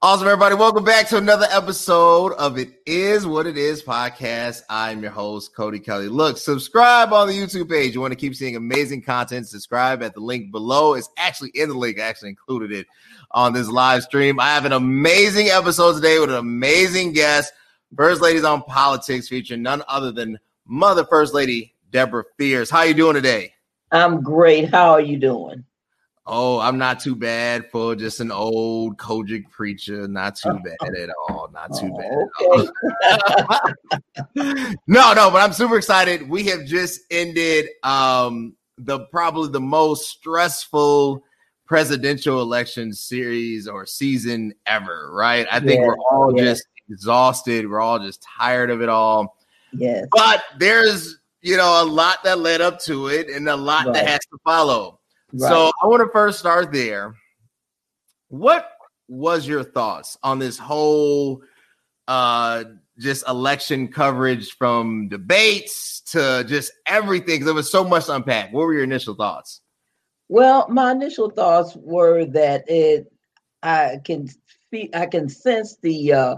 Awesome, everybody. Welcome back to another episode of It Is What It Is podcast. I'm your host, Cody Kelly. Look, subscribe on the YouTube page. You want to keep seeing amazing content, subscribe at the link below. It's actually in the link. I actually included it on this live stream. I have an amazing episode today with an amazing guest. First Ladies on Politics featuring none other than Mother First Lady Deborah Fears. How you doing today? I'm great. How are you doing? Oh, I'm not too bad for just an old COGIC preacher. Not too bad at all. Not too oh, bad. Okay. no, no, but I'm super excited. We have just ended um the probably the most stressful presidential election series or season ever, right? I think yeah, we're all yeah. just exhausted. We're all just tired of it all. Yes. But there's, you know, a lot that led up to it and a lot right. that has to follow. Right. So I want to first start there. What was your thoughts on this whole uh just election coverage from debates to just everything? Because There was so much to unpack. What were your initial thoughts? Well, my initial thoughts were that it I can see I can sense the uh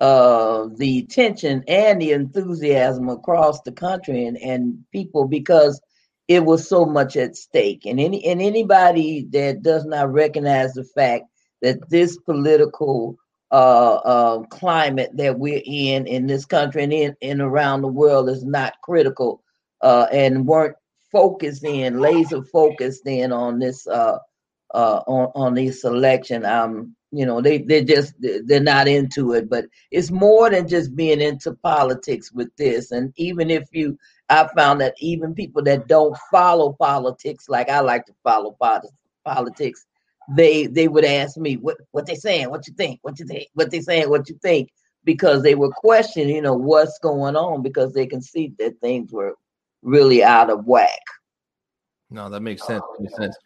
uh the tension and the enthusiasm across the country and, and people because it was so much at stake. And any and anybody that does not recognize the fact that this political uh, uh, climate that we're in in this country and in and around the world is not critical uh, and weren't focused in laser focused in on this uh, uh, on on this election. Um, you know, they they just they're not into it. But it's more than just being into politics with this. And even if you I found that even people that don't follow politics, like I like to follow politics, they they would ask me what what they saying, what you think, what you think, what they saying, what you think, because they were questioning, you know, what's going on because they can see that things were really out of whack. No, that makes oh, sense. Makes sense.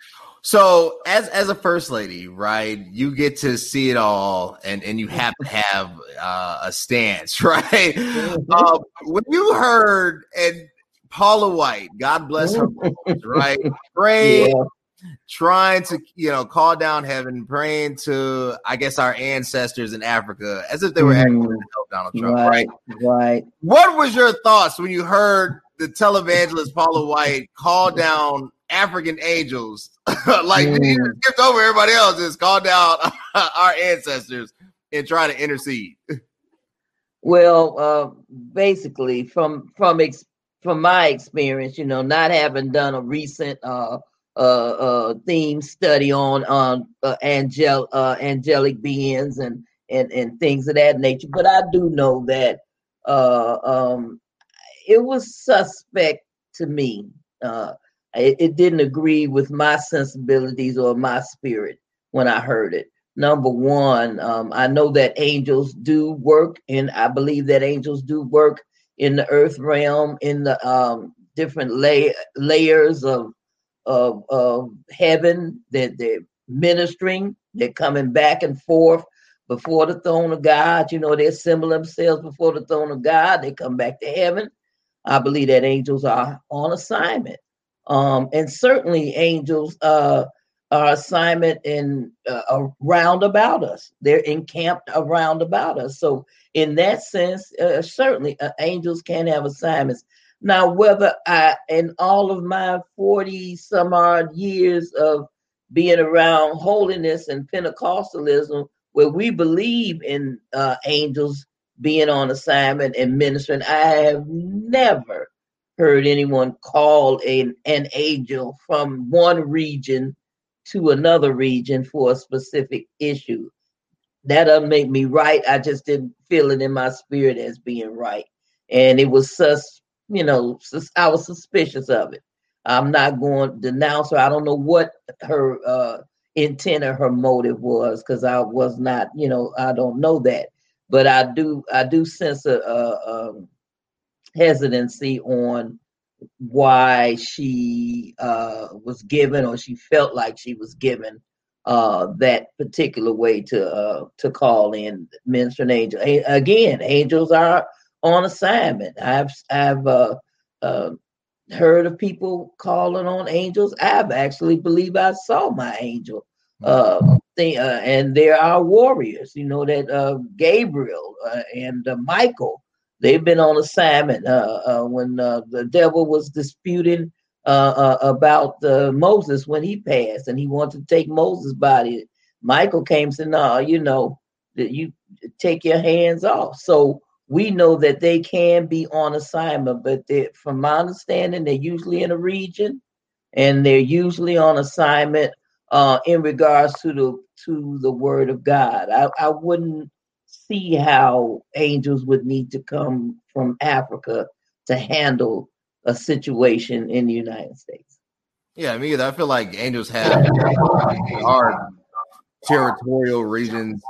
So, as as a first lady, right, you get to see it all, and and you have to have uh, a stance, right? Mm-hmm. Um, when you heard and Paula White, God bless her, right, praying, yeah. trying to you know call down heaven, praying to I guess our ancestors in Africa, as if they were actually mm-hmm. to help Donald Trump, right? Right. right. What was your thoughts when you heard the televangelist Paula White call down African angels. like mm. you skipped over everybody else, just called out our ancestors and try to intercede. Well, uh, basically, from from ex- from my experience, you know, not having done a recent uh, uh, uh, theme study on on uh, angel uh, angelic beings and, and and things of that nature, but I do know that uh, um, it was suspect to me. Uh, it, it didn't agree with my sensibilities or my spirit when I heard it. Number one, um, I know that angels do work, and I believe that angels do work in the earth realm, in the um, different lay- layers of, of, of heaven that they're ministering. They're coming back and forth before the throne of God. You know, they assemble themselves before the throne of God. They come back to heaven. I believe that angels are on assignment. Um, and certainly angels uh, are assignment in uh, around about us. They're encamped around about us. So in that sense, uh, certainly uh, angels can have assignments. Now, whether I, in all of my 40 some odd years of being around holiness and Pentecostalism, where we believe in uh, angels being on assignment and ministering, I have never heard anyone call an, an angel from one region to another region for a specific issue. That doesn't make me right. I just didn't feel it in my spirit as being right. And it was sus, you know, sus, I was suspicious of it. I'm not going to denounce her. I don't know what her uh, intent or her motive was because I was not, you know, I don't know that. But I do, I do sense a, a, a um, hesitancy on why she uh, was given or she felt like she was given uh, that particular way to uh, to call in ministering angel. A- again, angels are on assignment. I've I've uh, uh, heard of people calling on angels. I've actually believe I saw my angel uh, they, uh, and there are warriors. You know that uh, Gabriel uh, and uh, Michael, they've been on assignment uh, uh, when uh, the devil was disputing uh, about Moses when he passed, and he wanted to take Moses' body. Michael came and said, "No, you know that you take your hands off." So we know that they can be on assignment, but from my understanding, they're usually in a region, and they're usually on assignment uh, in regards to the to the Word of God. I, I wouldn't see how angels would need to come from Africa to handle a situation in the United States. Yeah, me either. I feel like angels have hard territorial regions.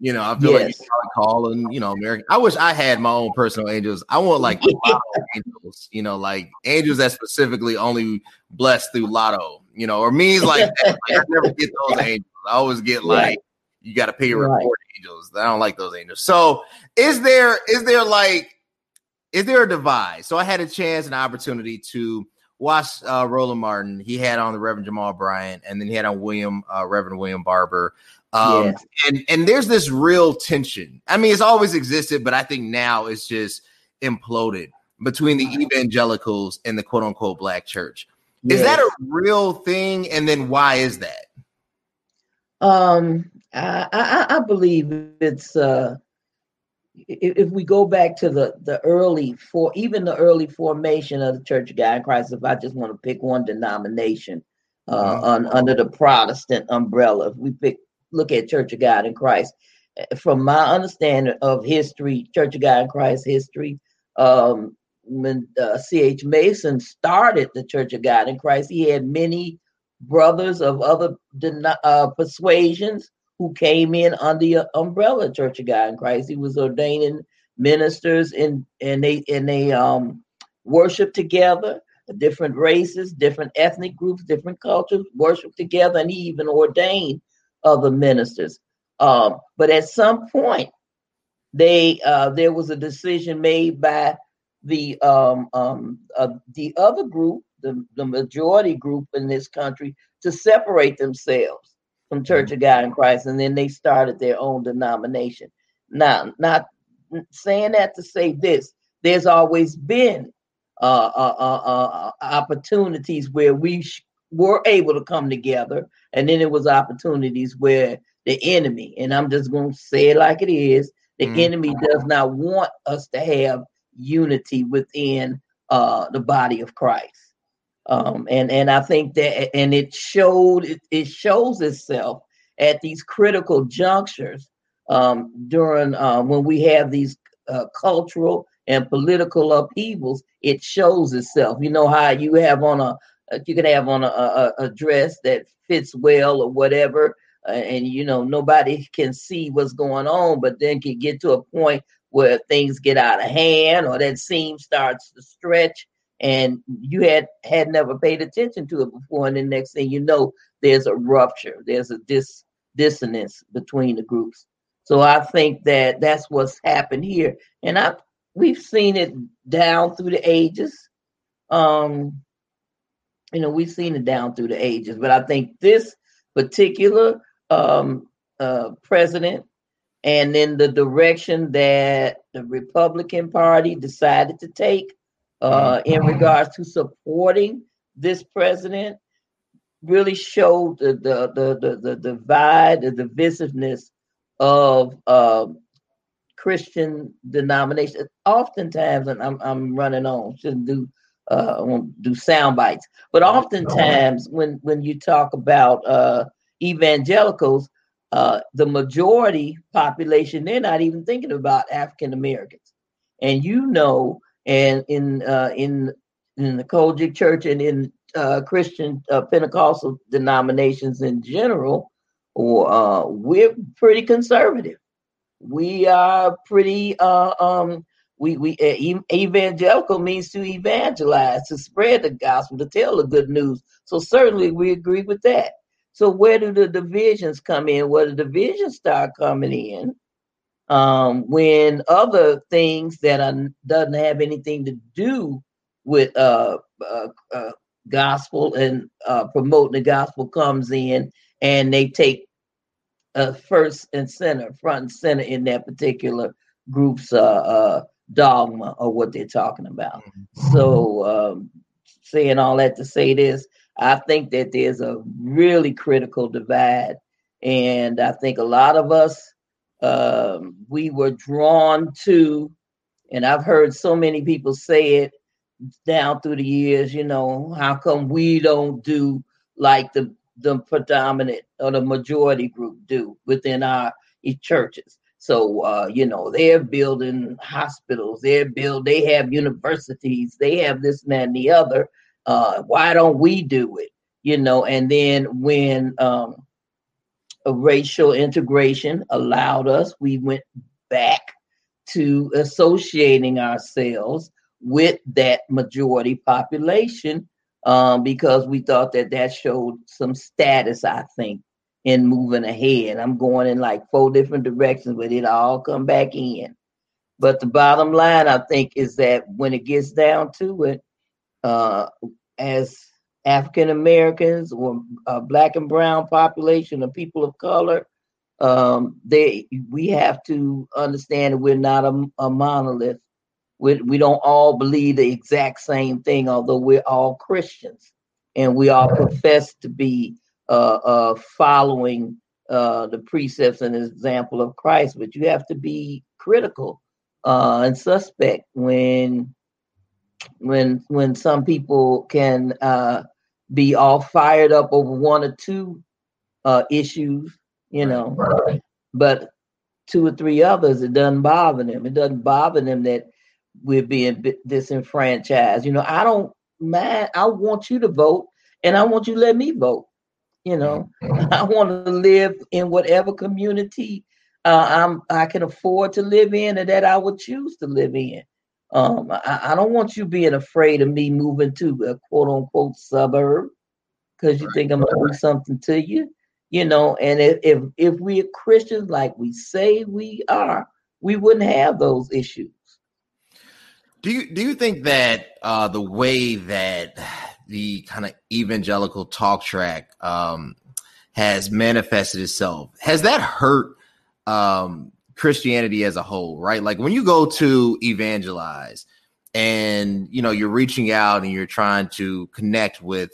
You know, I feel yes. like you call you know, American. I wish I had my own personal angels. I want like angels, you know, like angels that specifically only blessed through lotto, you know, or means like that. Like, I never get those angels. I always get like right. you got to pay your right. report angels. I don't like those angels. So, is there is there like is there a divide? So I had a chance and opportunity to watch uh, Roland Martin. He had on the Reverend Jamal Bryant, and then he had on William uh, Reverend William Barber. Um, yes. and and there's this real tension. I mean, it's always existed, but I think now it's just imploded between the evangelicals and the quote unquote black church. Yes. Is that a real thing? And then why is that? Um, I I, I believe it's uh if we go back to the the early for even the early formation of the Church of God in Christ, if I just want to pick one denomination uh, mm-hmm. on, under the Protestant umbrella, if we pick look at Church of God in Christ, eh, from my understanding of history, Church of God in Christ history, um, when uh, C.H. Mason started the Church of God in Christ, he had many brothers of other uh, persuasions who came in under umbrella Church of God in Christ. He was ordaining ministers and and they and they um worship together, different races, different ethnic groups, different cultures worship together, and he even ordained other ministers. Um, but at some point, they uh, there was a decision made by the um, um, uh, the other group, the, the majority group in this country, to separate themselves from Church of God in Christ, and then they started their own denomination. Now, not saying that to say this, there's always been uh, uh, uh, uh opportunities where we sh- were able to come together, and then it was opportunities where the enemy, and I'm just going to say it like it is, the mm. enemy does not want us to have unity within uh, the body of Christ. Um, and and I think that and it showed it, it shows itself at these critical junctures um, during uh, when we have these uh, cultural and political upheavals. It shows itself. You know how you have on a you can have on a, a, a dress that fits well or whatever, uh, and you know nobody can see what's going on, but then can get to a point where things get out of hand or that seam starts to stretch and you had had never paid attention to it before and the next thing you know there's a rupture there's a dis dissonance between the groups. So i think that that's what's happened here and i we've seen it down through the ages. Um you know we've seen it down through the ages but i think this particular um uh president and then the direction that the republican party decided to take uh, in regards to supporting this president really showed the the the the, the divide, the divisiveness of uh, Christian denominations. Oftentimes, and I'm I'm running on, shouldn't do uh, I won't do sound bites, but oftentimes when when you talk about uh, evangelicals, uh, the majority population they're not even thinking about African Americans, and you know and in uh, in in the COGIC Church and in uh, Christian uh, Pentecostal denominations in general, uh, we're pretty conservative. We are pretty. Uh, um, we we evangelical means to evangelize, to spread the gospel, to tell the good news. So certainly we agree with that. So where do the divisions come in? Where do the divisions start coming in um, when other things that are, doesn't have anything to do with uh, uh, uh, gospel and uh, promoting the gospel comes in and they take uh, first and center, front and center in that particular group's uh, uh, dogma or what they're talking about. Mm-hmm. So, um, saying all that to say this, I think that there's a really critical divide, and I think a lot of us um, we were drawn to, and I've heard so many people say it down through the years. You know, how come we don't do like the the predominant or the majority group do within our churches? So uh, you know, they're building hospitals, they're build, they have universities, they have this and that and the other. Uh, why don't we do it? You know, and then when um, racial integration allowed us, we went back to associating ourselves with that majority population um, because we thought that that showed some status, I think, in moving ahead. I'm going in like four different directions, but it all come back in. But the bottom line, I think, is that when it gets down to it, uh, as African Americans or uh, black and brown population or people of color, um, they we have to understand that we're not a, a monolith. We, we don't all believe the exact same thing, although we're all Christians and we all profess to be uh, uh, following uh, the precepts and example of Christ. But you have to be critical uh, and suspect when when when some people can uh, be all fired up over one or two uh, issues, you know, but two or three others, it doesn't bother them. It doesn't bother them that we're being disenfranchised. You know, I don't mind. I want you to vote, and I want you to let me vote. You know, I want to live in whatever community uh, I'm I can afford to live in, and that I would choose to live in. Um, I, I, don't want you being afraid of me moving to a quote unquote suburb because you right. think I'm gonna do something to you, you know. And if, if if we're Christians like we say we are, we wouldn't have those issues. Do you do you think that uh, the way that the kind of evangelical talk track um, has manifested itself has that hurt um, Christianity as a whole, right? Like when you go to evangelize and you know you're reaching out and you're trying to connect with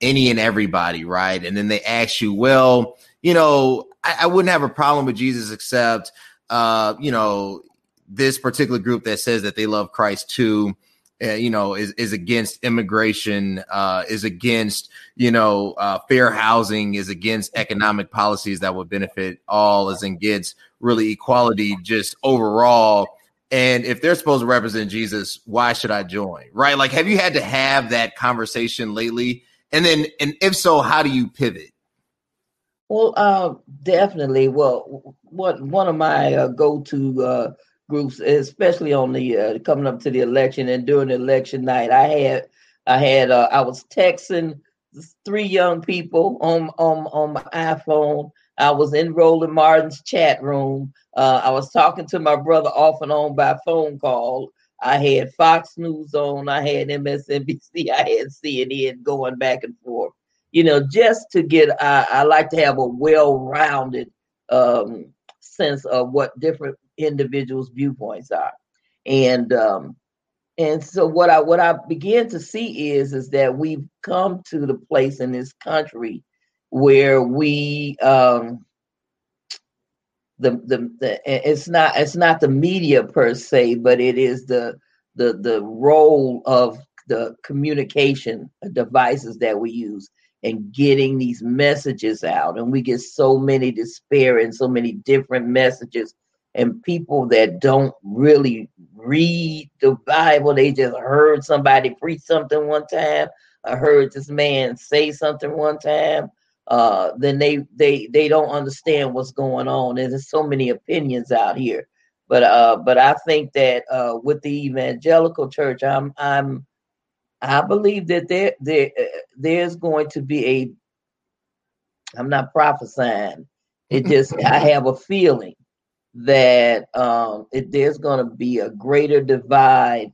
any and everybody, right? And then they ask you, well, you know, I, I wouldn't have a problem with Jesus except uh, you know, this particular group that says that they love Christ too. Uh, you know, is, is against immigration, uh, is against, you know, uh, fair housing, is against economic policies that would benefit all, is against really equality just overall. And if they're supposed to represent Jesus, why should I join? Right? Like, have you had to have that conversation lately? And then, and if so, how do you pivot? Well, uh, definitely. Well, what one of my uh, go-to uh, groups, especially on the uh, coming up to the election and during the election night. I had I had uh, I was texting three young people on on on my iPhone. I was in Roland Martin's chat room. Uh, I was talking to my brother off and on by phone call. I had Fox News on. I had MSNBC. I had CNN going back and forth. You know, just to get. I, I like to have a well-rounded um, sense of what different individuals' viewpoints are. And um, and so what I what I begin to see is is that we've come to the place in this country where we um, the, the the it's not it's not the media per se, but it is the the the role of the communication devices that we use and getting these messages out and we get so many disparate and so many different messages and people that don't really read the Bible, they just heard somebody preach something one time, I heard this man say something one time, uh, then they they they don't understand what's going on. And there's so many opinions out here. But uh, but I think that uh, with the evangelical church, I'm I'm I believe that there there uh, there's going to be a I'm not prophesying. It just I have a feeling that um, it, there's going to be a greater divide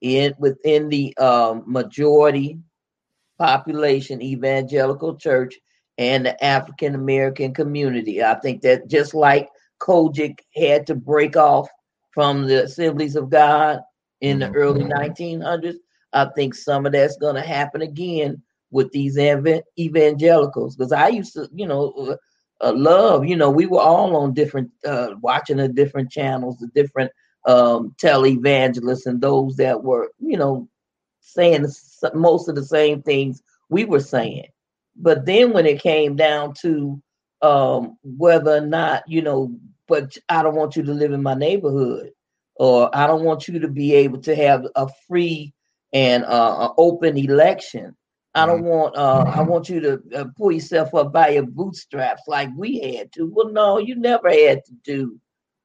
in within the um, majority population evangelical church and the African American community. I think that just like COGIC had to break off from the Assemblies of God in the early 1900s, mm-hmm. I think some of that's going to happen again with these evangelicals. Because I used to, you know, uh, love, you know, we were all on different, uh, watching the different channels, the different um, televangelists, and those that were, you know, saying most of the same things we were saying. But then when it came down to um, whether or not, you know, but I don't want you to live in my neighborhood, or I don't want you to be able to have a free and uh, open election. I don't mm-hmm. want. Uh, I want you to uh, pull yourself up by your bootstraps like we had to. Well, no, you never had to do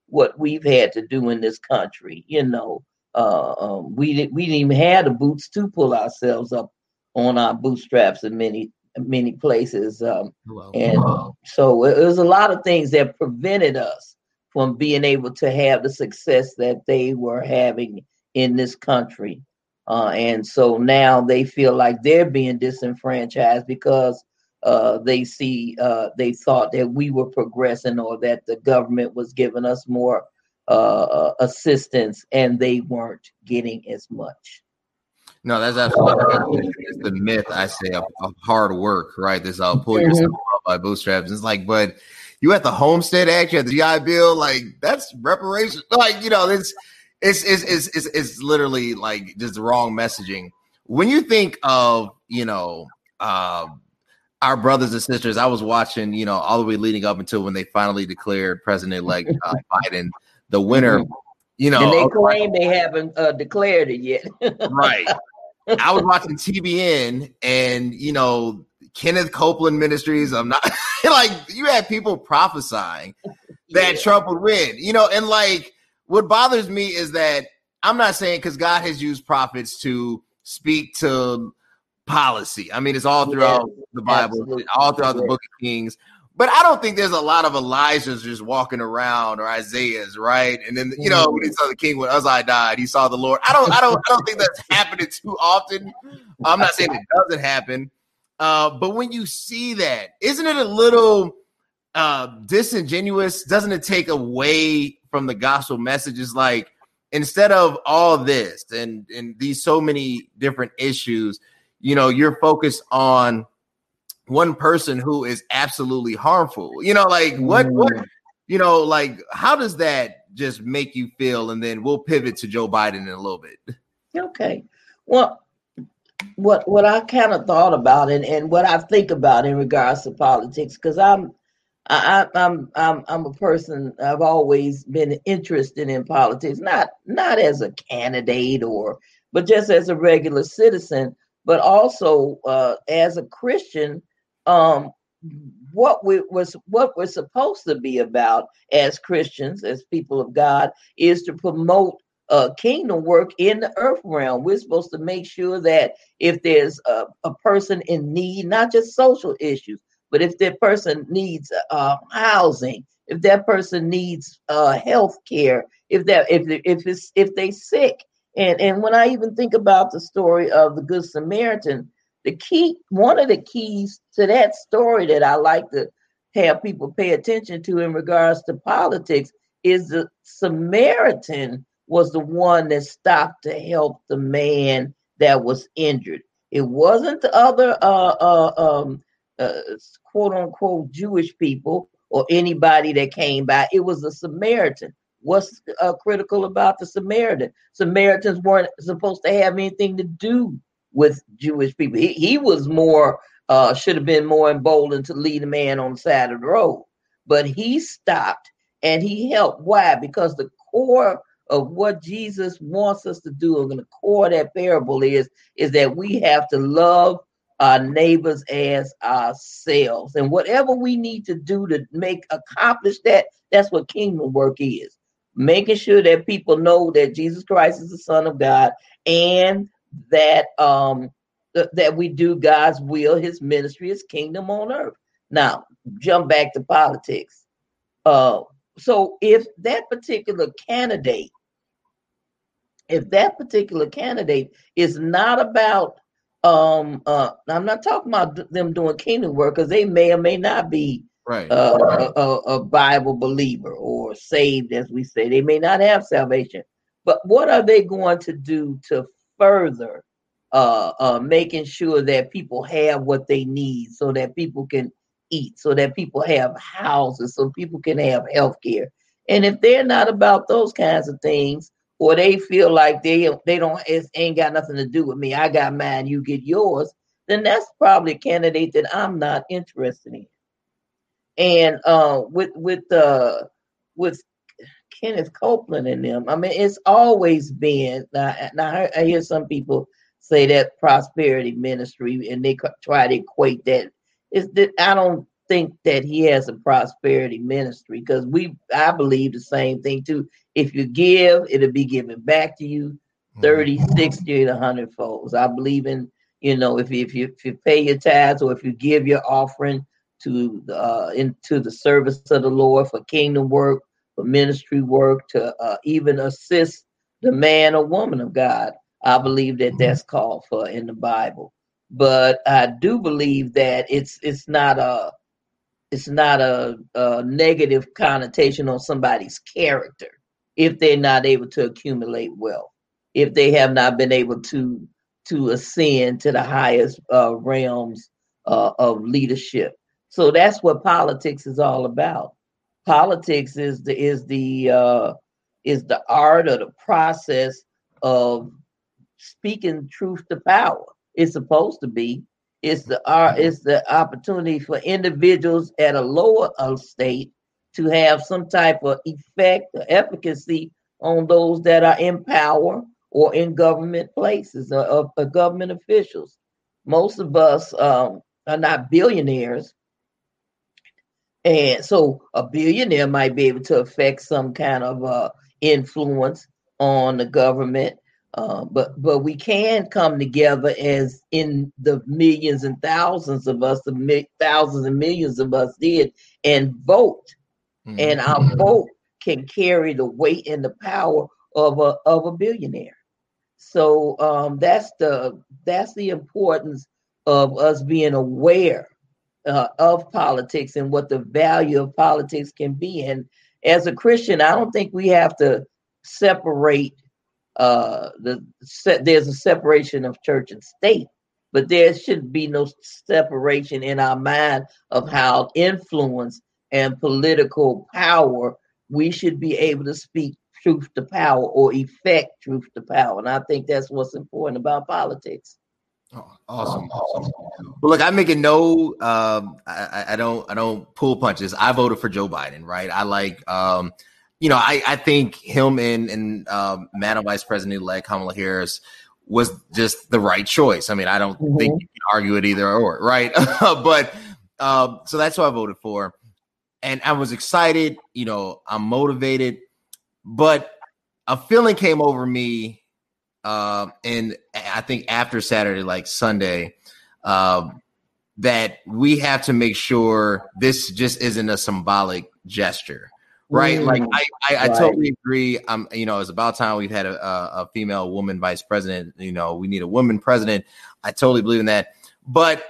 what we've had to do in this country. You know, uh, um, we didn't. We didn't even have the boots to pull ourselves up on our bootstraps in many many places. Um, and so it was a lot of things that prevented us from being able to have the success that they were having in this country. Uh, and so now they feel like they're being disenfranchised because uh, they see uh, they thought that we were progressing or that the government was giving us more uh, uh, assistance and they weren't getting as much. No, that's absolutely it's the myth I say of, of hard work, right? This uh pull yourself mm-hmm. up by bootstraps. It's like, but you at the Homestead Act, you at the GI Bill, like that's reparation. Like, you know, it's it's it's it's it's, it's literally like just the wrong messaging. When you think of, you know, uh, our brothers and sisters, I was watching, you know, all the way leading up until when they finally declared President-elect uh, Biden the winner. Mm-hmm. You know, and they claim they haven't uh, declared it yet. right. I was watching TBN and you know Kenneth Copeland Ministries. I'm not like you had people prophesying that yeah. Trump would win. You know, and like what bothers me is that I'm not saying because God has used prophets to speak to policy. I mean, it's all throughout yeah, the Bible, absolutely. all throughout the Book of Kings. But I don't think there's a lot of Elijahs just walking around or Isaiahs, right? And then you know when he saw the king when Uzziah died, he saw the Lord. I don't, I don't, I don't think that's happening too often. I'm not saying it doesn't happen, uh, but when you see that, isn't it a little uh, disingenuous? Doesn't it take away from the gospel messages? Like instead of all this and and these so many different issues, you know, you're focused on one person who is absolutely harmful. You know, like what what mm. you know, like how does that just make you feel? And then we'll pivot to Joe Biden in a little bit. Okay. Well, what what I kind of thought about and, and what I think about in regards to politics, because I'm I, I'm I'm I'm a person I've always been interested in politics, not not as a candidate or but just as a regular citizen, but also uh, as a Christian um, what we was what we're supposed to be about as Christians, as people of God, is to promote uh, kingdom work in the earth realm. We're supposed to make sure that if there's a, a person in need, not just social issues, but if that person needs uh, housing, if that person needs uh, health care, if that if if it's if they sick, and and when I even think about the story of the Good Samaritan, the key one of the keys to that story that I like to have people pay attention to in regards to politics is the Samaritan was the one that stopped to help the man that was injured. It wasn't the other uh, uh, um, uh, quote unquote Jewish people or anybody that came by. It was a Samaritan. What's uh, critical about the Samaritan? Samaritans weren't supposed to have anything to do with Jewish people. He, he was more, uh, should have been more emboldened to lead a man on the side of the road. But he stopped and he helped. Why? Because the core of what Jesus wants us to do, and the core of that parable is, is that we have to love our neighbors as ourselves. And whatever we need to do to make accomplish that, that's what kingdom work is. Making sure that people know that Jesus Christ is the Son of God and that um th- that we do God's will, his ministry, his kingdom on earth. Now, jump back to politics. Uh so if that particular candidate if that particular candidate is not about Um, uh, I'm not talking about them doing kingdom work because they may or may not be right uh, a, a, a Bible believer or saved, as we say. They may not have salvation, but what are they going to do to further uh, uh, making sure that people have what they need, so that people can eat, so that people have houses, so people can have health care? And if they're not about those kinds of things, or they feel like they they don't it ain't got nothing to do with me. I got mine, you get yours. Then that's probably a candidate that I'm not interested in. And uh, with with uh, with Kenneth Copeland and them, I mean, it's always been. Now, now I hear some people say that prosperity ministry, and they try to equate that. Is that I don't think that he has a prosperity ministry because we I believe the same thing too. If you give, it'll be given back to you 30, mm-hmm. 60, and 100 folds. I believe in, you know, if you, if you if you pay your tithes or if you give your offering to uh into the service of the Lord for kingdom work, for ministry work, to uh, even assist the man or woman of God. I believe that mm-hmm. that's called for in the Bible. But I do believe that it's it's not a it's not a, a negative connotation on somebody's character if they're not able to accumulate wealth, if they have not been able to to ascend to the highest uh, realms uh, of leadership. So that's what politics is all about. Politics is the is the uh, is the art or the process of speaking truth to power. It's supposed to be, it's the uh, it's the opportunity for individuals at a lower state to have some type of effect or efficacy on those that are in power or in government places or, or, or government officials. Most of us um, are not billionaires. And so a billionaire might be able to affect some kind of uh, influence on the government uh, but but we can come together as in the millions and thousands of us, the mi- thousands and millions of us did, and vote, mm-hmm. and our mm-hmm. vote can carry the weight and the power of a of a billionaire. So um, that's the that's the importance of us being aware uh, of politics and what the value of politics can be. And as a Christian, I don't think we have to separate uh, the there's a separation of church and state, but there should be no separation in our mind of how influence and political power we should be able to speak truth to power or effect truth to power, and I think that's what's important about politics. Oh, awesome, awesome. Well, look, I'm making no. Um, I, I don't. I don't pull punches. I voted for Joe Biden. Right. I like. Um, you know, I, I think him and and um, Madam Vice President elect Kamala Harris was just the right choice. I mean, I don't mm-hmm. think you can argue it either or, right? but um, so that's who I voted for, and I was excited. You know, I'm motivated, but a feeling came over me, uh, and I think after Saturday, like Sunday, uh, that we have to make sure this just isn't a symbolic gesture right? Mm, like I, I, I totally agree. I'm, you know, it's about time we've had a, a, female woman vice president. You know, we need a woman president. I totally believe in that. But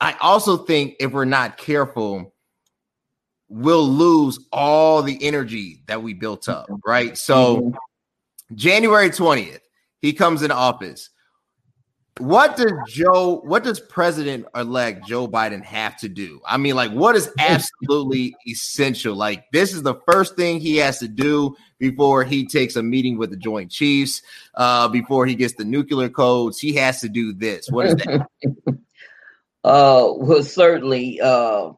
I also think if we're not careful, we'll lose all the energy that we built up, right? So mm-hmm. January 20th, he comes in office. What does Joe, what does President elect Joe Biden have to do? I mean, like, what is absolutely essential? Like, this is the first thing he has to do before he takes a meeting with the Joint Chiefs, uh, before he gets the nuclear codes. He has to do this. What is that? uh, well, certainly uh,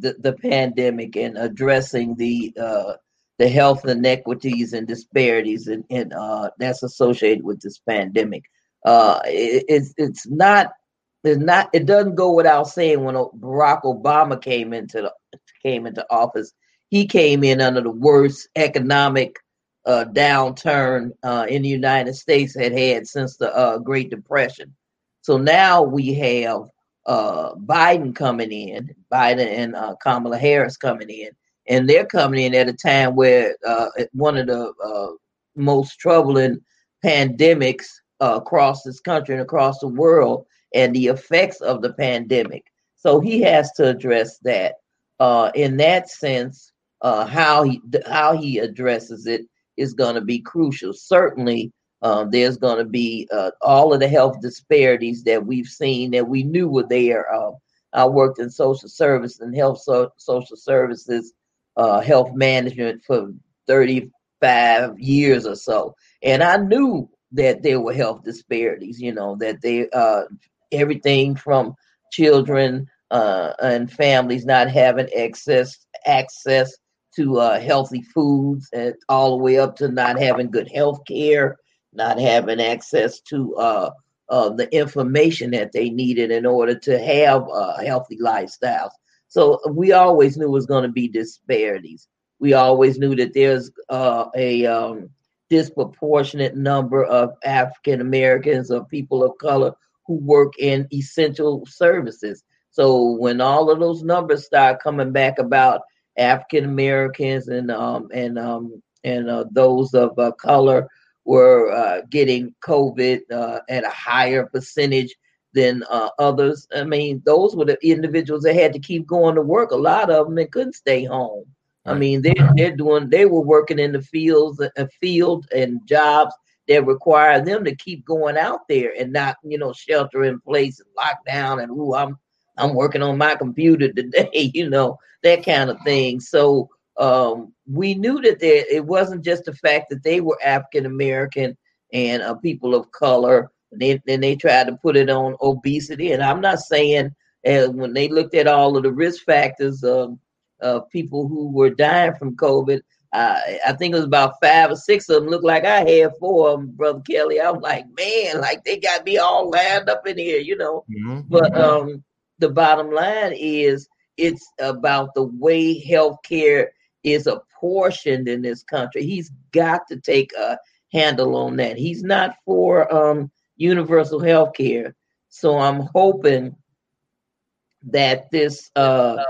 the, the pandemic and addressing the uh, the health inequities and disparities and, and uh, that's associated with this pandemic uh, it, it's it's not it's not it doesn't go without saying when Barack Obama came into the came into office, he came in under the worst economic uh, downturn in the United States had had since the Great Depression. So now we have uh, Biden coming in, Biden and uh, Kamala Harris coming in, and they're coming in at a time where uh, one of the uh, most troubling pandemics across this country and across the world and the effects of the pandemic. So he has to address that. Uh, in that sense, uh, how he how he addresses it is going to be crucial. Certainly, uh, there's going to be uh, all of the health disparities that we've seen that we knew were there. Uh, I worked in social service and health so, social services, uh, health management for 35 years or so, and I knew that there were health disparities. You know that they uh, everything from children uh, and families not having access access to healthy foods, and all the way up to not having good health care, not having access to uh, uh, the information that they needed in order to have uh, healthy lifestyles. So we always knew it was going to be disparities. We always knew that there's uh, a um, disproportionate number of African Americans or people of color who work in essential services. So when all of those numbers start coming back about African Americans and um, and um, and uh, those of uh, color were uh, getting COVID uh, at a higher percentage than uh, others. I mean, those were the individuals that had to keep going to work. A lot of them and couldn't stay home. I mean, they they're doing they were working in the fields, a uh, field and jobs that require them to keep going out there and not, you know, shelter in place and lock down and ooh, I'm I'm working on my computer today, you know, that kind of thing. So um, we knew that there, it wasn't just the fact that they were African American and uh, people of color. Then they, they tried to put it on obesity, and I'm not saying uh, when they looked at all of the risk factors of of people who were dying from COVID. Uh, I think it was about five or six of them. Looked like I had four of them, brother Kelly. I was like, man, like they got me all lined up in here, you know. Mm-hmm. But um, the bottom line is it's about the way healthcare is apportioned in this country. He's got to take a handle on that. He's not for um, universal health care. So I'm hoping that this uh,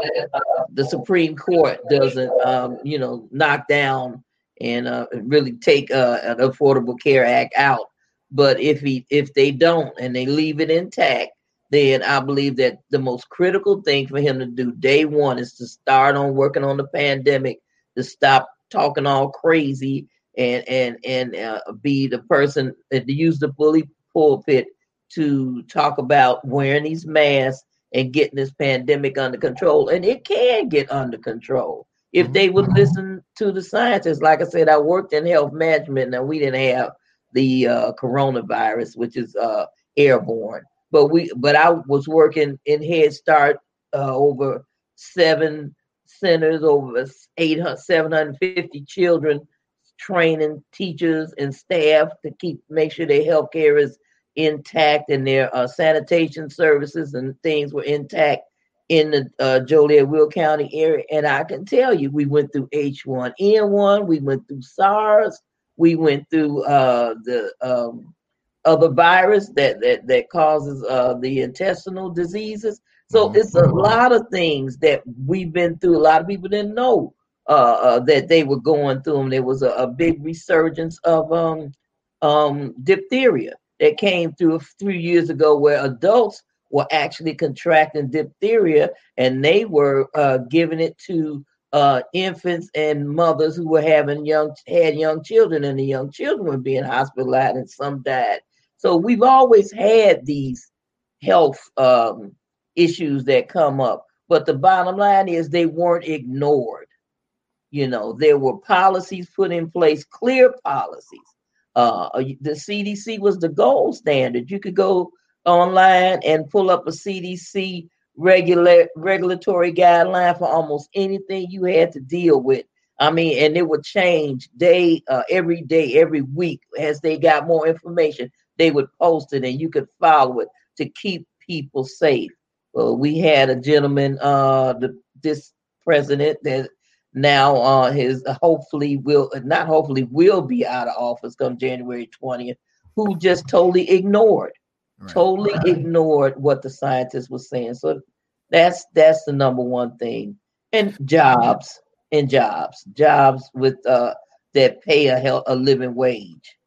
the Supreme Court doesn't um, you know knock down and uh, really take uh, an Affordable Care Act out. But if he if they don't and they leave it intact, then I believe that the most critical thing for him to do day one is to start on working on the pandemic, to stop talking all crazy and and and uh, be the person that use the bully pulpit to talk about wearing these masks and getting this pandemic under control. And it can get under control if mm-hmm. they would listen to the scientists. Like I said, I worked in health management, and we didn't have the uh, coronavirus, which is uh, airborne but we but I was working in Head Start uh, over seven centers, over 800, 750 children, training teachers and staff to keep make sure their health care is intact and their uh, sanitation services and things were intact in the uh, Joliet Will County area. And I can tell you, we went through H1N1, we went through SARS, we went through uh, the um, a virus that that that causes uh, the intestinal diseases. So mm-hmm. it's a lot of things that we've been through. A lot of people didn't know uh, uh, that they were going through them. There was a, a big resurgence of um, um, diphtheria that came through a few years ago, where adults were actually contracting diphtheria, and they were uh, giving it to uh, infants and mothers who were having young had young children, and the young children were being hospitalized, and some died. So we've always had these health um, issues that come up, but the bottom line is they weren't ignored. You know, there were policies put in place, clear policies. Uh, the CDC was the gold standard. You could go online and pull up a CDC regular regulatory guideline for almost anything you had to deal with. I mean, and it would change day, uh, every day, every week as they got more information they would post it and you could follow it to keep people safe. Well, we had a gentleman, uh, the, this president that now uh, his uh, hopefully will not hopefully will be out of office come January 20th, who just totally ignored, right. totally right. ignored what the scientists were saying. So that's that's the number one thing. And jobs and jobs, jobs with uh that pay a hell, a living wage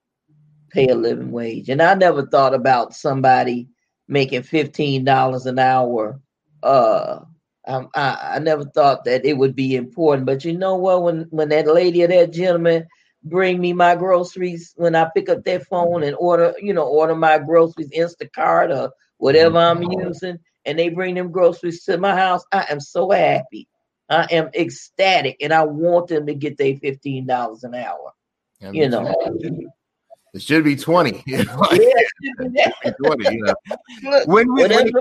pay a living wage. And I never thought about somebody making fifteen dollars an hour. Uh, I, I, I never thought that it would be important, but you know what? When when that lady or that gentleman bring me my groceries when I pick up that phone and order, you know, order my groceries Instacart or whatever I'm using, and they bring them groceries to my house, I am so happy. I am ecstatic, and I want them to get their fifteen dollars an hour. you know, it should be twenty. You know? yeah, 20, you know. When we, when,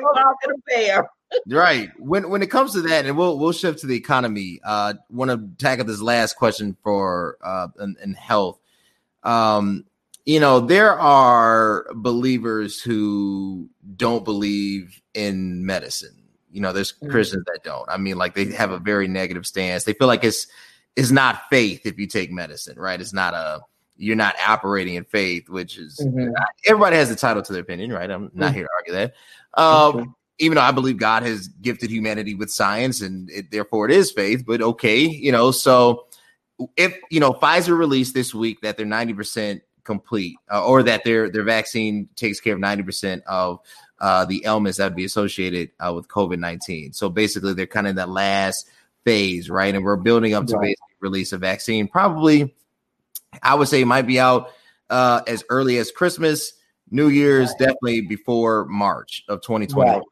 bear. right. When when it comes to that, and we'll we'll shift to the economy. Uh, want to tackle this last question for uh in, in health. Um, you know, there are believers who don't believe in medicine you know, there's mm-hmm. Christians that don't. I mean, like they have a very negative stance. They feel like it's it's not faith if you take medicine, right? It's not a you're not operating in faith, which is mm-hmm. everybody has the title to their opinion, right? I'm not mm-hmm. here to argue that. Um, even though I believe God has gifted humanity with science and it, therefore it is faith, but okay, you know, so if you know Pfizer released this week that they're 90% complete uh, or that their their vaccine takes care of 90% of uh, the ailments that would be associated uh, with COVID 19. So basically, they're kind of in that last phase, right? And we're building up to right. basically release a vaccine. Probably, I would say, might be out uh, as early as Christmas, New Year's, definitely before March of 2020. Right.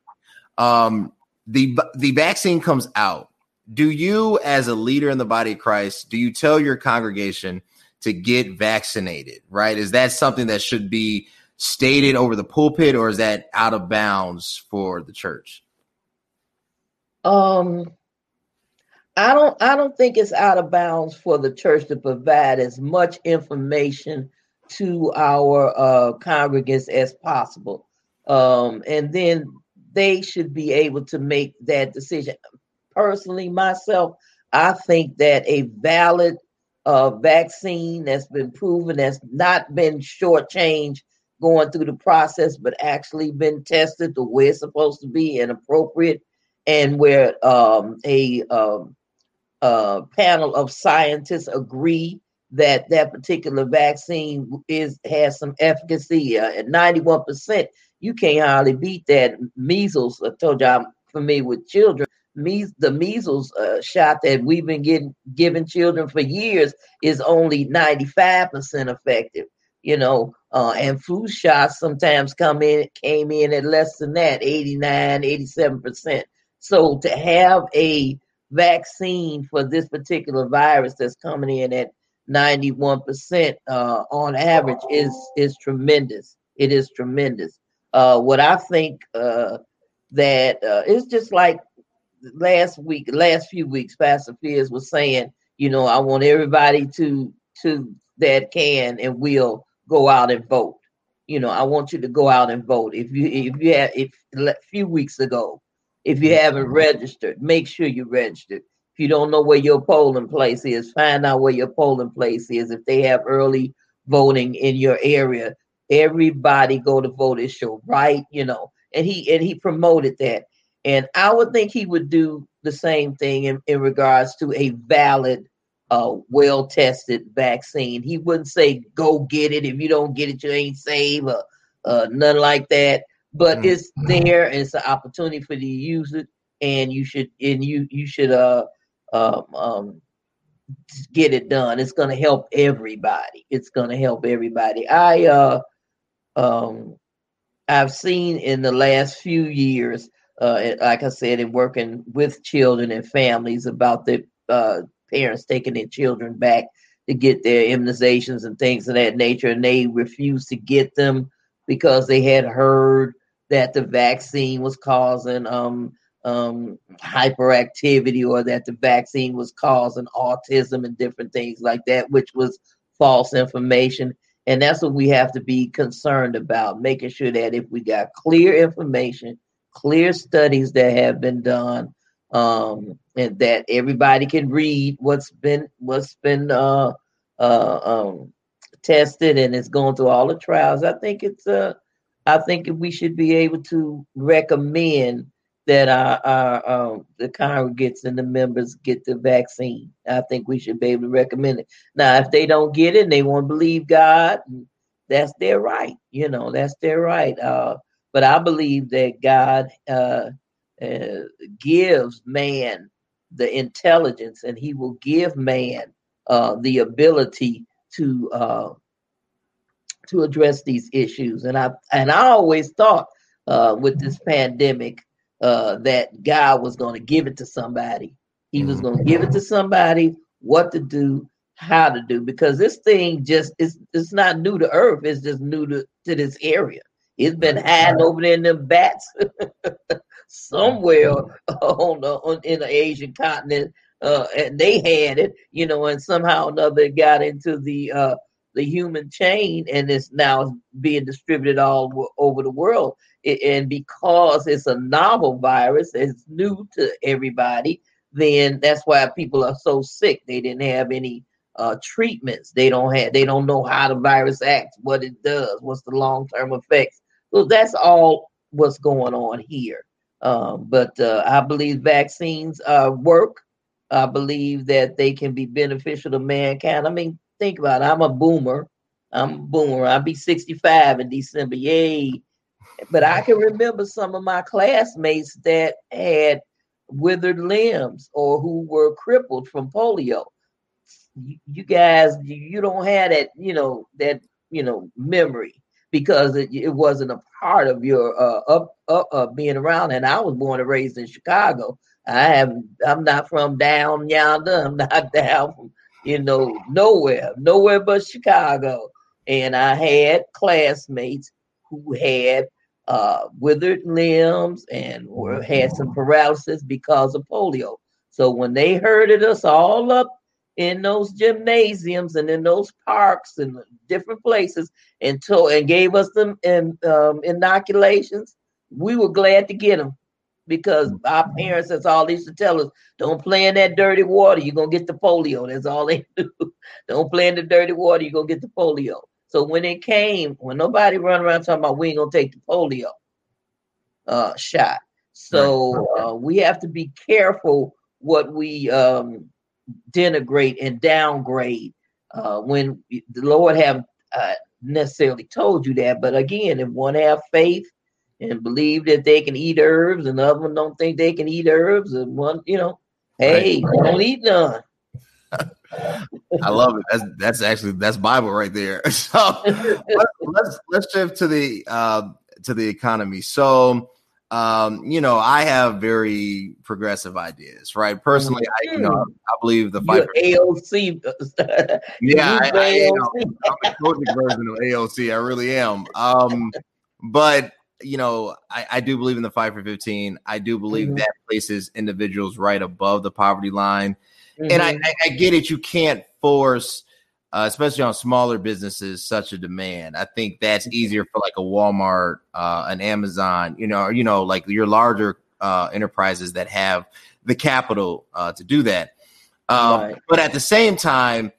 Um, the the vaccine comes out. Do you, as a leader in the body of Christ, do you tell your congregation to get vaccinated? Right? Is that something that should be stated over the pulpit, or is that out of bounds for the church? Um, I don't. I don't think it's out of bounds for the church to provide as much information to our uh, congregants as possible, um, and then they should be able to make that decision. Personally, myself, I think that a valid uh, vaccine that's been proven that's not been shortchanged going through the process, but actually been tested the way it's supposed to be and appropriate, and where um, a um, uh, panel of scientists agree that that particular vaccine is has some efficacy uh, at 91%. You can't hardly beat that. Measles, I told you I'm familiar with children. Me- the measles uh, shot that we've been getting giving children for years is only 95% effective you know, uh, and flu shots sometimes come in came in at less than that 89 87% so to have a vaccine for this particular virus that's coming in at 91% uh, on average is is tremendous it is tremendous uh, what i think uh, that uh, it's just like last week last few weeks pastor Fears was saying you know i want everybody to to that can and will go out and vote. You know, I want you to go out and vote. If you if you have if a few weeks ago, if you haven't registered, make sure you registered. If you don't know where your polling place is, find out where your polling place is. If they have early voting in your area, everybody go to vote. It's your right, you know. And he and he promoted that. And I would think he would do the same thing in, in regards to a valid a well tested vaccine. He wouldn't say go get it. If you don't get it, you ain't safe or uh, nothing like that. But mm-hmm. it's there. And it's an opportunity for you to use it, and you should and you you should uh um, um get it done. It's going to help everybody. It's going to help everybody. I uh um I've seen in the last few years, uh, like I said, in working with children and families about the uh, parents taking their children back to get their immunizations and things of that nature, and they refused to get them because they had heard that the vaccine was causing um, um, hyperactivity or that the vaccine was causing autism and different things like that, which was false information. And that's what we have to be concerned about, making sure that if we got clear information, clear studies that have been done, um, and that everybody can read what's been what's been uh, uh, um, tested and it's going through all the trials. I think it's uh, I think we should be able to recommend that our, our um, the congregants and the members get the vaccine. I think we should be able to recommend it. Now, if they don't get it and they won't believe God, that's their right. You know, that's their right. Uh, but I believe that God uh, uh, gives man the intelligence, and He will give man uh, the ability to uh, to address these issues. And I and I always thought uh, with this pandemic uh, that God was going to give it to somebody. He was going to give it to somebody what to do, how to do, because this thing just is it's not new to Earth. It's just new to, to this area. It's been hiding over there in them bats somewhere on the on, in the Asian continent, uh, and they had it, you know, and somehow or another it got into the uh, the human chain, and it's now being distributed all over the world. And because it's a novel virus, it's new to everybody. Then that's why people are so sick. They didn't have any uh, treatments. They don't have. They don't know how the virus acts, what it does, what's the long term effects. So that's all what's going on here. Um, but uh, I believe vaccines uh, work. I believe that they can be beneficial to mankind. I mean, think about it. I'm a boomer. I'm a boomer. I'll be 65 in December. Yay. But I can remember some of my classmates that had withered limbs or who were crippled from polio. You, guys, you don't have that, you know, that, you know, memory because it, it wasn't a part of your uh, up, up uh, being around. And I was born and raised in Chicago. I have I'm not from down yonder. I'm not down from you know nowhere, nowhere but Chicago. And I had classmates who had uh, withered limbs and were, had some paralysis because of polio. So when they herded us all up in those gymnasiums and in those parks and different places and told and gave us them in, um, inoculations. We were glad to get them because our parents, that's all they used to tell us: don't play in that dirty water, you're gonna get the polio. That's all they do. don't play in the dirty water, you're gonna get the polio. So when it came, when nobody run around talking about we ain't gonna take the polio uh, shot. So uh, we have to be careful what we um, denigrate and downgrade uh, when the Lord have uh, necessarily told you that. But again, if one have faith and believe that they can eat herbs, and the other one don't think they can eat herbs, and one, you know, hey, right. don't eat none. I love it. That's that's actually that's Bible right there. So let's, let's let's shift to the uh, to the economy. So um, you know, I have very progressive ideas, right? Personally, I, you know, mm. I believe the fight AOC. yeah, I, I, you know, I'm a version of AOC. I really am. Um, but you know, I, I do believe in the Fight for 15. I do believe mm-hmm. that places individuals right above the poverty line. Mm-hmm. And I, mm-hmm. I, I get it. You can't force uh, especially on smaller businesses, such a demand. I think that's mm-hmm. easier for like a Walmart, uh, an Amazon, you know, or, you know, like your larger uh, enterprises that have the capital uh, to do that. Um, right. But at the same time,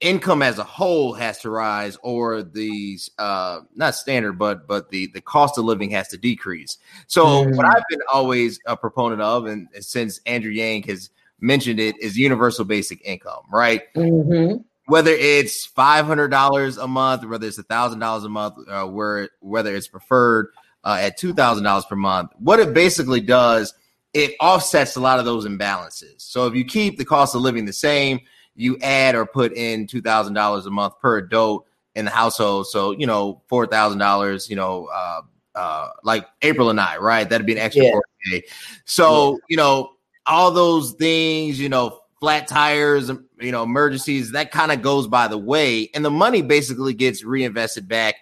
income as a whole has to rise, or the uh, not standard, but but the the cost of living has to decrease. So mm. what I've been always a proponent of, and since Andrew Yang has mentioned it, is universal basic income, right? Mm-hmm whether it's five hundred dollars a month, whether it's a thousand dollars a month, uh, where whether it's preferred uh, at two thousand dollars per month, what it basically does, it offsets a lot of those imbalances. So if you keep the cost of living the same, you add or put in two thousand dollars a month per adult in the household. So you know four thousand dollars. You know, uh, uh, like April and I, right? That'd be an extra yeah. So yeah. you know all those things. You know flat tires, you know, emergencies, that kind of goes by the way. And the money basically gets reinvested back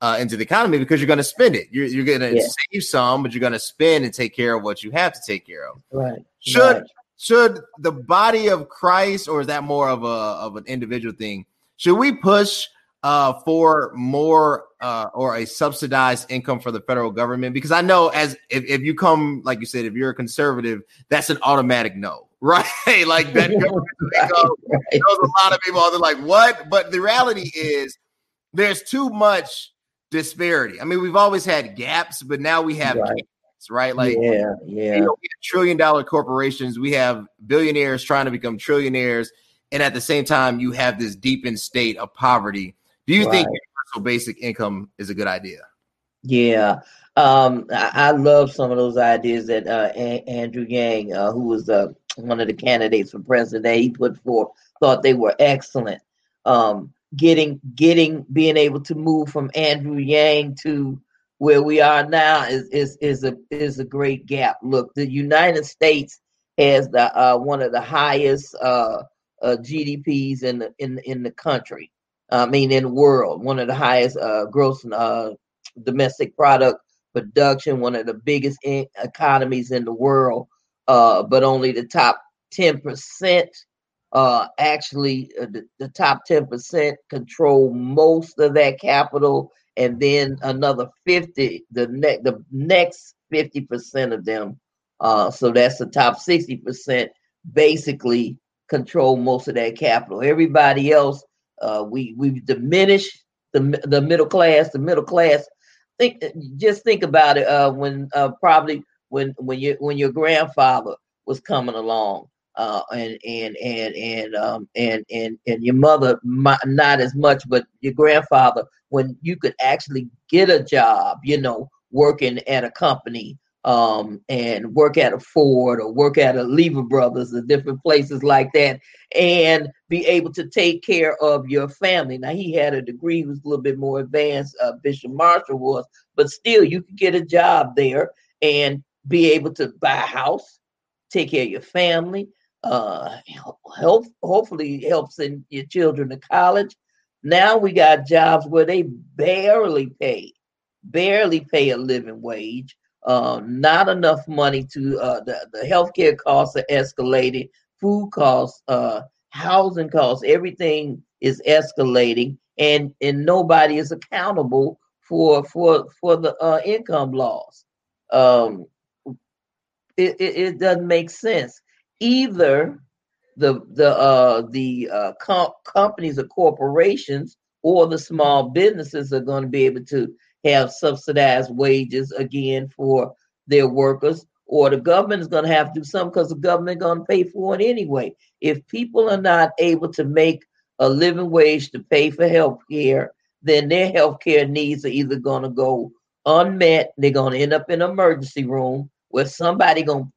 uh, into the economy because you're going to spend it. You're, you're going to yeah. save some, but you're going to spend and take care of what you have to take care of. Right. Should right. Should the body of Christ, or is that more of a of an individual thing? Should we push uh, for more uh, or a subsidized income for the federal government? Because I know as if, if you come, like you said, if you're a conservative, that's an automatic no right? like that right, right. There's a lot of people are like, what? But the reality is there's too much disparity. I mean, we've always had gaps, but now we have right. Right? Like yeah, yeah. You know, trillion dollar corporations, we have billionaires trying to become trillionaires, and at the same time, you have this deepened state of poverty. Do you right. think universal basic income is a good idea? Yeah. Um, I, I, love some of those ideas that uh, a- Andrew Yang, uh, who was uh, one of the candidates for president, that he put forth. Thought they were excellent. Um, getting, getting, being able to move from Andrew Yang to where we are now is is is a is a great gap. Look, the United States has the uh, one of the highest uh, uh, GDPs in the in in the country. I mean, in the world, one of the highest uh, gross uh, domestic product production, one of the biggest in- economies in the world. Uh, but only the top ten percent, actually, the, the top ten percent control most of that capital, and then another fifty, the next the next fifty percent of them. Uh, so that's the top sixty percent, basically control most of that capital. Everybody else, uh, we we've diminished the the middle class. The middle class, think just think about it. Uh, when uh, probably when when you when your grandfather was coming along, uh, and and and and um and and and your mother not as much, but your grandfather when you could actually get a job, you know, working at a company um, and work at a Ford or work at a Lever Brothers or different places like that, and be able to take care of your family. Now he had a degree, he was a little bit more advanced. Uh, Bishop Marshall was, but still, you could get a job there and be able to buy a house, take care of your family. Uh, help hopefully helps in your children to college. Now we got jobs where they barely pay, barely pay a living wage uh, not enough money to uh, the, the healthcare costs are escalating, food costs, uh, housing costs, everything is escalating, and and nobody is accountable for for for the uh, income loss. Um, it, it, it, doesn't make sense. Either the the uh, the uh, com- companies or corporations or the small businesses are going to be able to have subsidized wages again for their workers, or the government is going to have to do something because the government is going to pay for it anyway. If people are not able to make a living wage to pay for health care, then their health care needs are either going to go unmet, they're going to end up in an emergency room where somebody going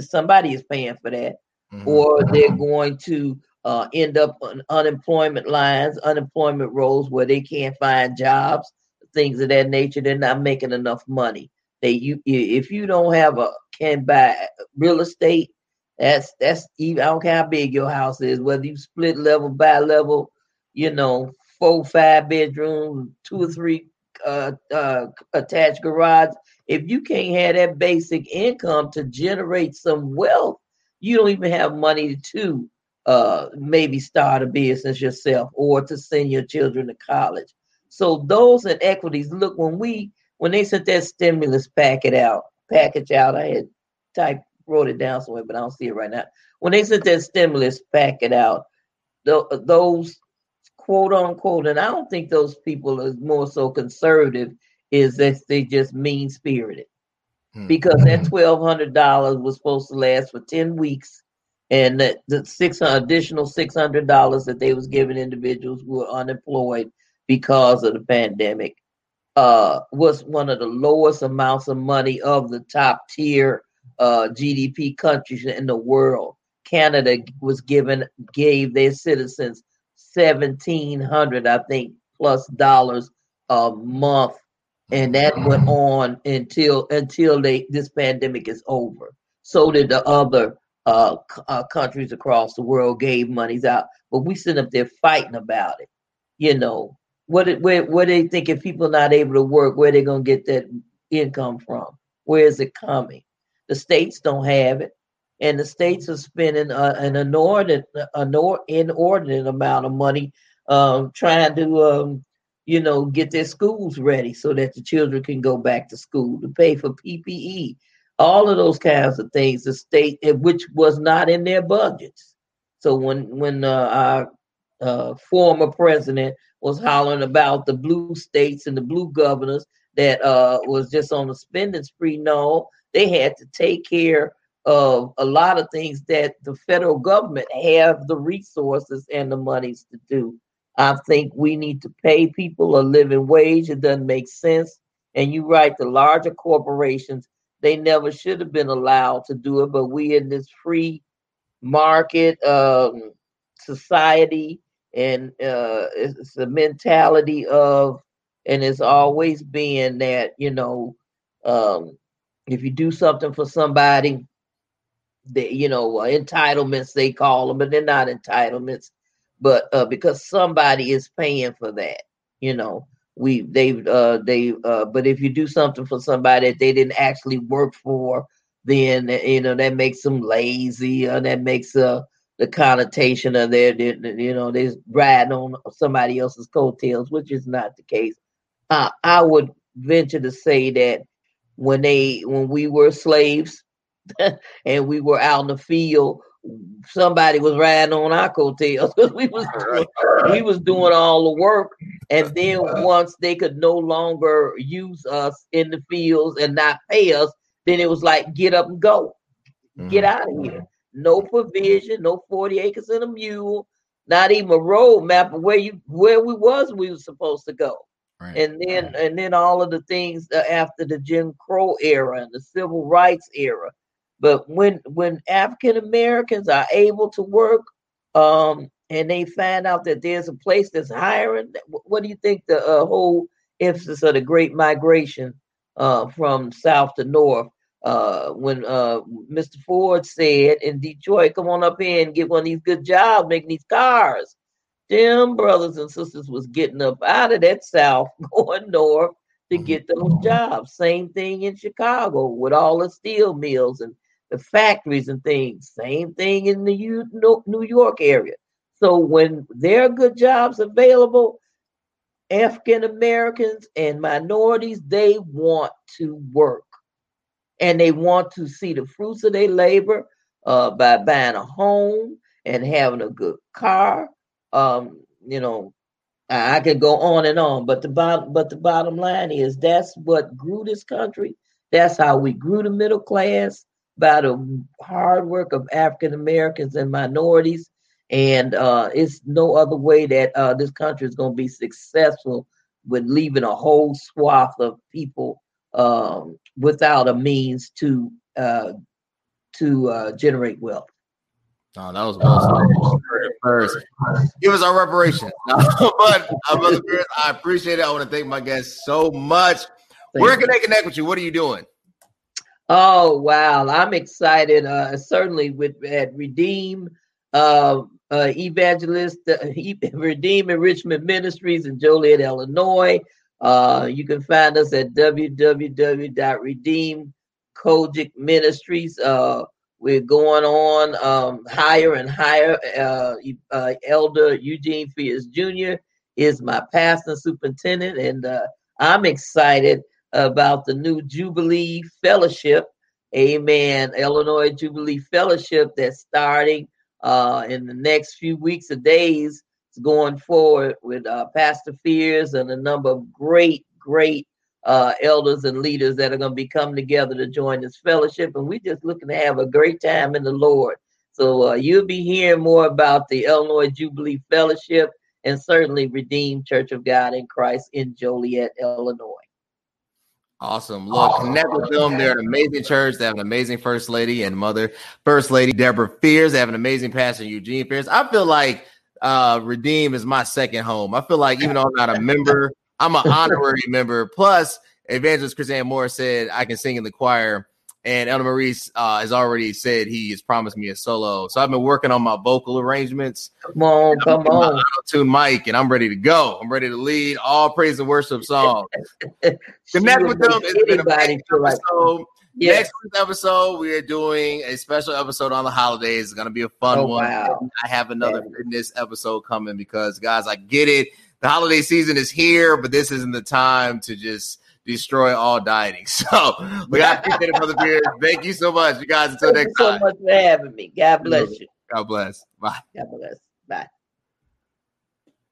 somebody is paying for that, mm-hmm. or they're going to uh, end up on unemployment lines, unemployment rolls where they can't find jobs things of that nature, they're not making enough money. They you if you don't have a can buy real estate, that's that's even I don't care how big your house is, whether you split level by level, you know, four, five bedrooms, two or three uh, uh, attached garage. If you can't have that basic income to generate some wealth, you don't even have money to uh, maybe start a business yourself or to send your children to college. So those inequities, look, when we when they sent that stimulus packet out, package out, I had typed wrote it down somewhere, but I don't see it right now. When they sent that stimulus packet out, the, those quote unquote, and I don't think those people are more so conservative, is that they just mean spirited. Hmm. Because that twelve hundred dollars was supposed to last for ten weeks, and that the six additional six hundred dollars that they was giving individuals who were unemployed because of the pandemic uh, was one of the lowest amounts of money of the top tier uh, GDP countries in the world. Canada was given gave their citizens seventeen hundred, I think, plus dollars a month, and that went on until until they this pandemic is over. So did the other uh, uh, countries across the world gave monies out, but we sit up there fighting about it. You know, what where where they think if people not able to work, where they gonna get that income from? Where is it coming? The states don't have it, and the states are spending a, an inordinate, inordinate amount of money um, trying to, um, you know, get their schools ready so that the children can go back to school to pay for PPE, all of those kinds of things. The state, eh, which was not in their budgets. So when when uh, our uh, former president was hollering about the blue states and the blue governors that uh, was just on a spending spree. No, they had to take care of a lot of things that the federal government have the resources and the monies to do. I think we need to pay people a living wage. It doesn't make sense And you right, the larger corporations, they never should have been allowed to do it, but we in this free market um, society, and uh, it's the mentality of, and it's always been that you know, um, if you do something for somebody, they you know entitlements they call them, but they're not entitlements, but uh, because somebody is paying for that, you know. We they uh they uh but if you do something for somebody that they didn't actually work for, then you know that makes them lazy or that makes uh the connotation of their, you know, they're riding on somebody else's coattails, which is not the case. Uh, I would venture to say that when they, when we were slaves and we were out in the field, somebody was riding on our coattails because we was doing, we was doing all the work. And then once they could no longer use us in the fields and not pay us, then it was like get up and go, get mm-hmm. out of here no provision, no 40 acres and a mule, not even a road map of where you where we was we were supposed to go. Right. And then and then all of the things uh, after the Jim Crow era and the civil rights era. But when when African Americans are able to work um and they find out that there's a place that's hiring, what do you think the uh, whole emphasis of the great migration uh, from south to north uh, when uh, Mr. Ford said in Detroit, come on up here and get one of these good jobs making these cars. Them brothers and sisters was getting up out of that South, going north to mm-hmm. get those jobs. Same thing in Chicago with all the steel mills and the factories and things. Same thing in the New York area. So when there are good jobs available, African Americans and minorities, they want to work and they want to see the fruits of their labor uh, by buying a home and having a good car. Um, you know, I, could go on and on, but the bottom, but the bottom line is that's what grew this country. That's how we grew the middle class by the hard work of African Americans and minorities. And uh, it's no other way that uh, this country is going to be successful with leaving a whole swath of people um, without a means to uh, to uh, generate wealth. Oh, that was well First, give us our reparations. but uh, I appreciate it. I want to thank my guests so much. Thank Where can they connect with you? What are you doing? Oh wow, I'm excited. Uh, certainly with at Redeem uh, uh, Evangelist uh, Redeem Enrichment Ministries in Joliet, Illinois. Uh, you can find us at www.redeemcogic ministries. Uh, we're going on um, higher and higher. Uh, uh, Elder Eugene Fears Jr. is my pastor superintendent, and uh, I'm excited about the new Jubilee Fellowship. Amen. Illinois Jubilee Fellowship that's starting uh, in the next few weeks or days It's going forward with uh, Pastor Fears and a number of great, great uh, elders and leaders that are going to be coming together to join this fellowship. And we're just looking to have a great time in the Lord. So uh, you'll be hearing more about the Illinois Jubilee Fellowship and certainly Redeemed Church of God in Christ in Joliet, Illinois. Awesome. Look, connect with them. They're an amazing church. They have an amazing first lady and mother, first lady Deborah Fears. They have an amazing pastor, Eugene Fears. I feel like uh, Redeem is my second home. I feel like even though I'm not a member, I'm an honorary member. Plus, Evangelist Chris Ann Moore said I can sing in the choir, and Elder Maurice uh, has already said he has promised me a solo. So I've been working on my vocal arrangements. Come on, come on. Tune mic, and I'm ready to go. I'm ready to lead all praise and worship songs. Connect with them. It's been a episode. Yes. Next week's episode, we are doing a special episode on the holidays. It's gonna be a fun oh, one. Wow. I have another yeah. fitness episode coming because guys, I get it. The holiday season is here, but this isn't the time to just destroy all dieting. So we got to get another beer. Thank you so much, you guys. Until Thank next time. so much for having me. God bless you. God bless. Bye. God bless. Bye.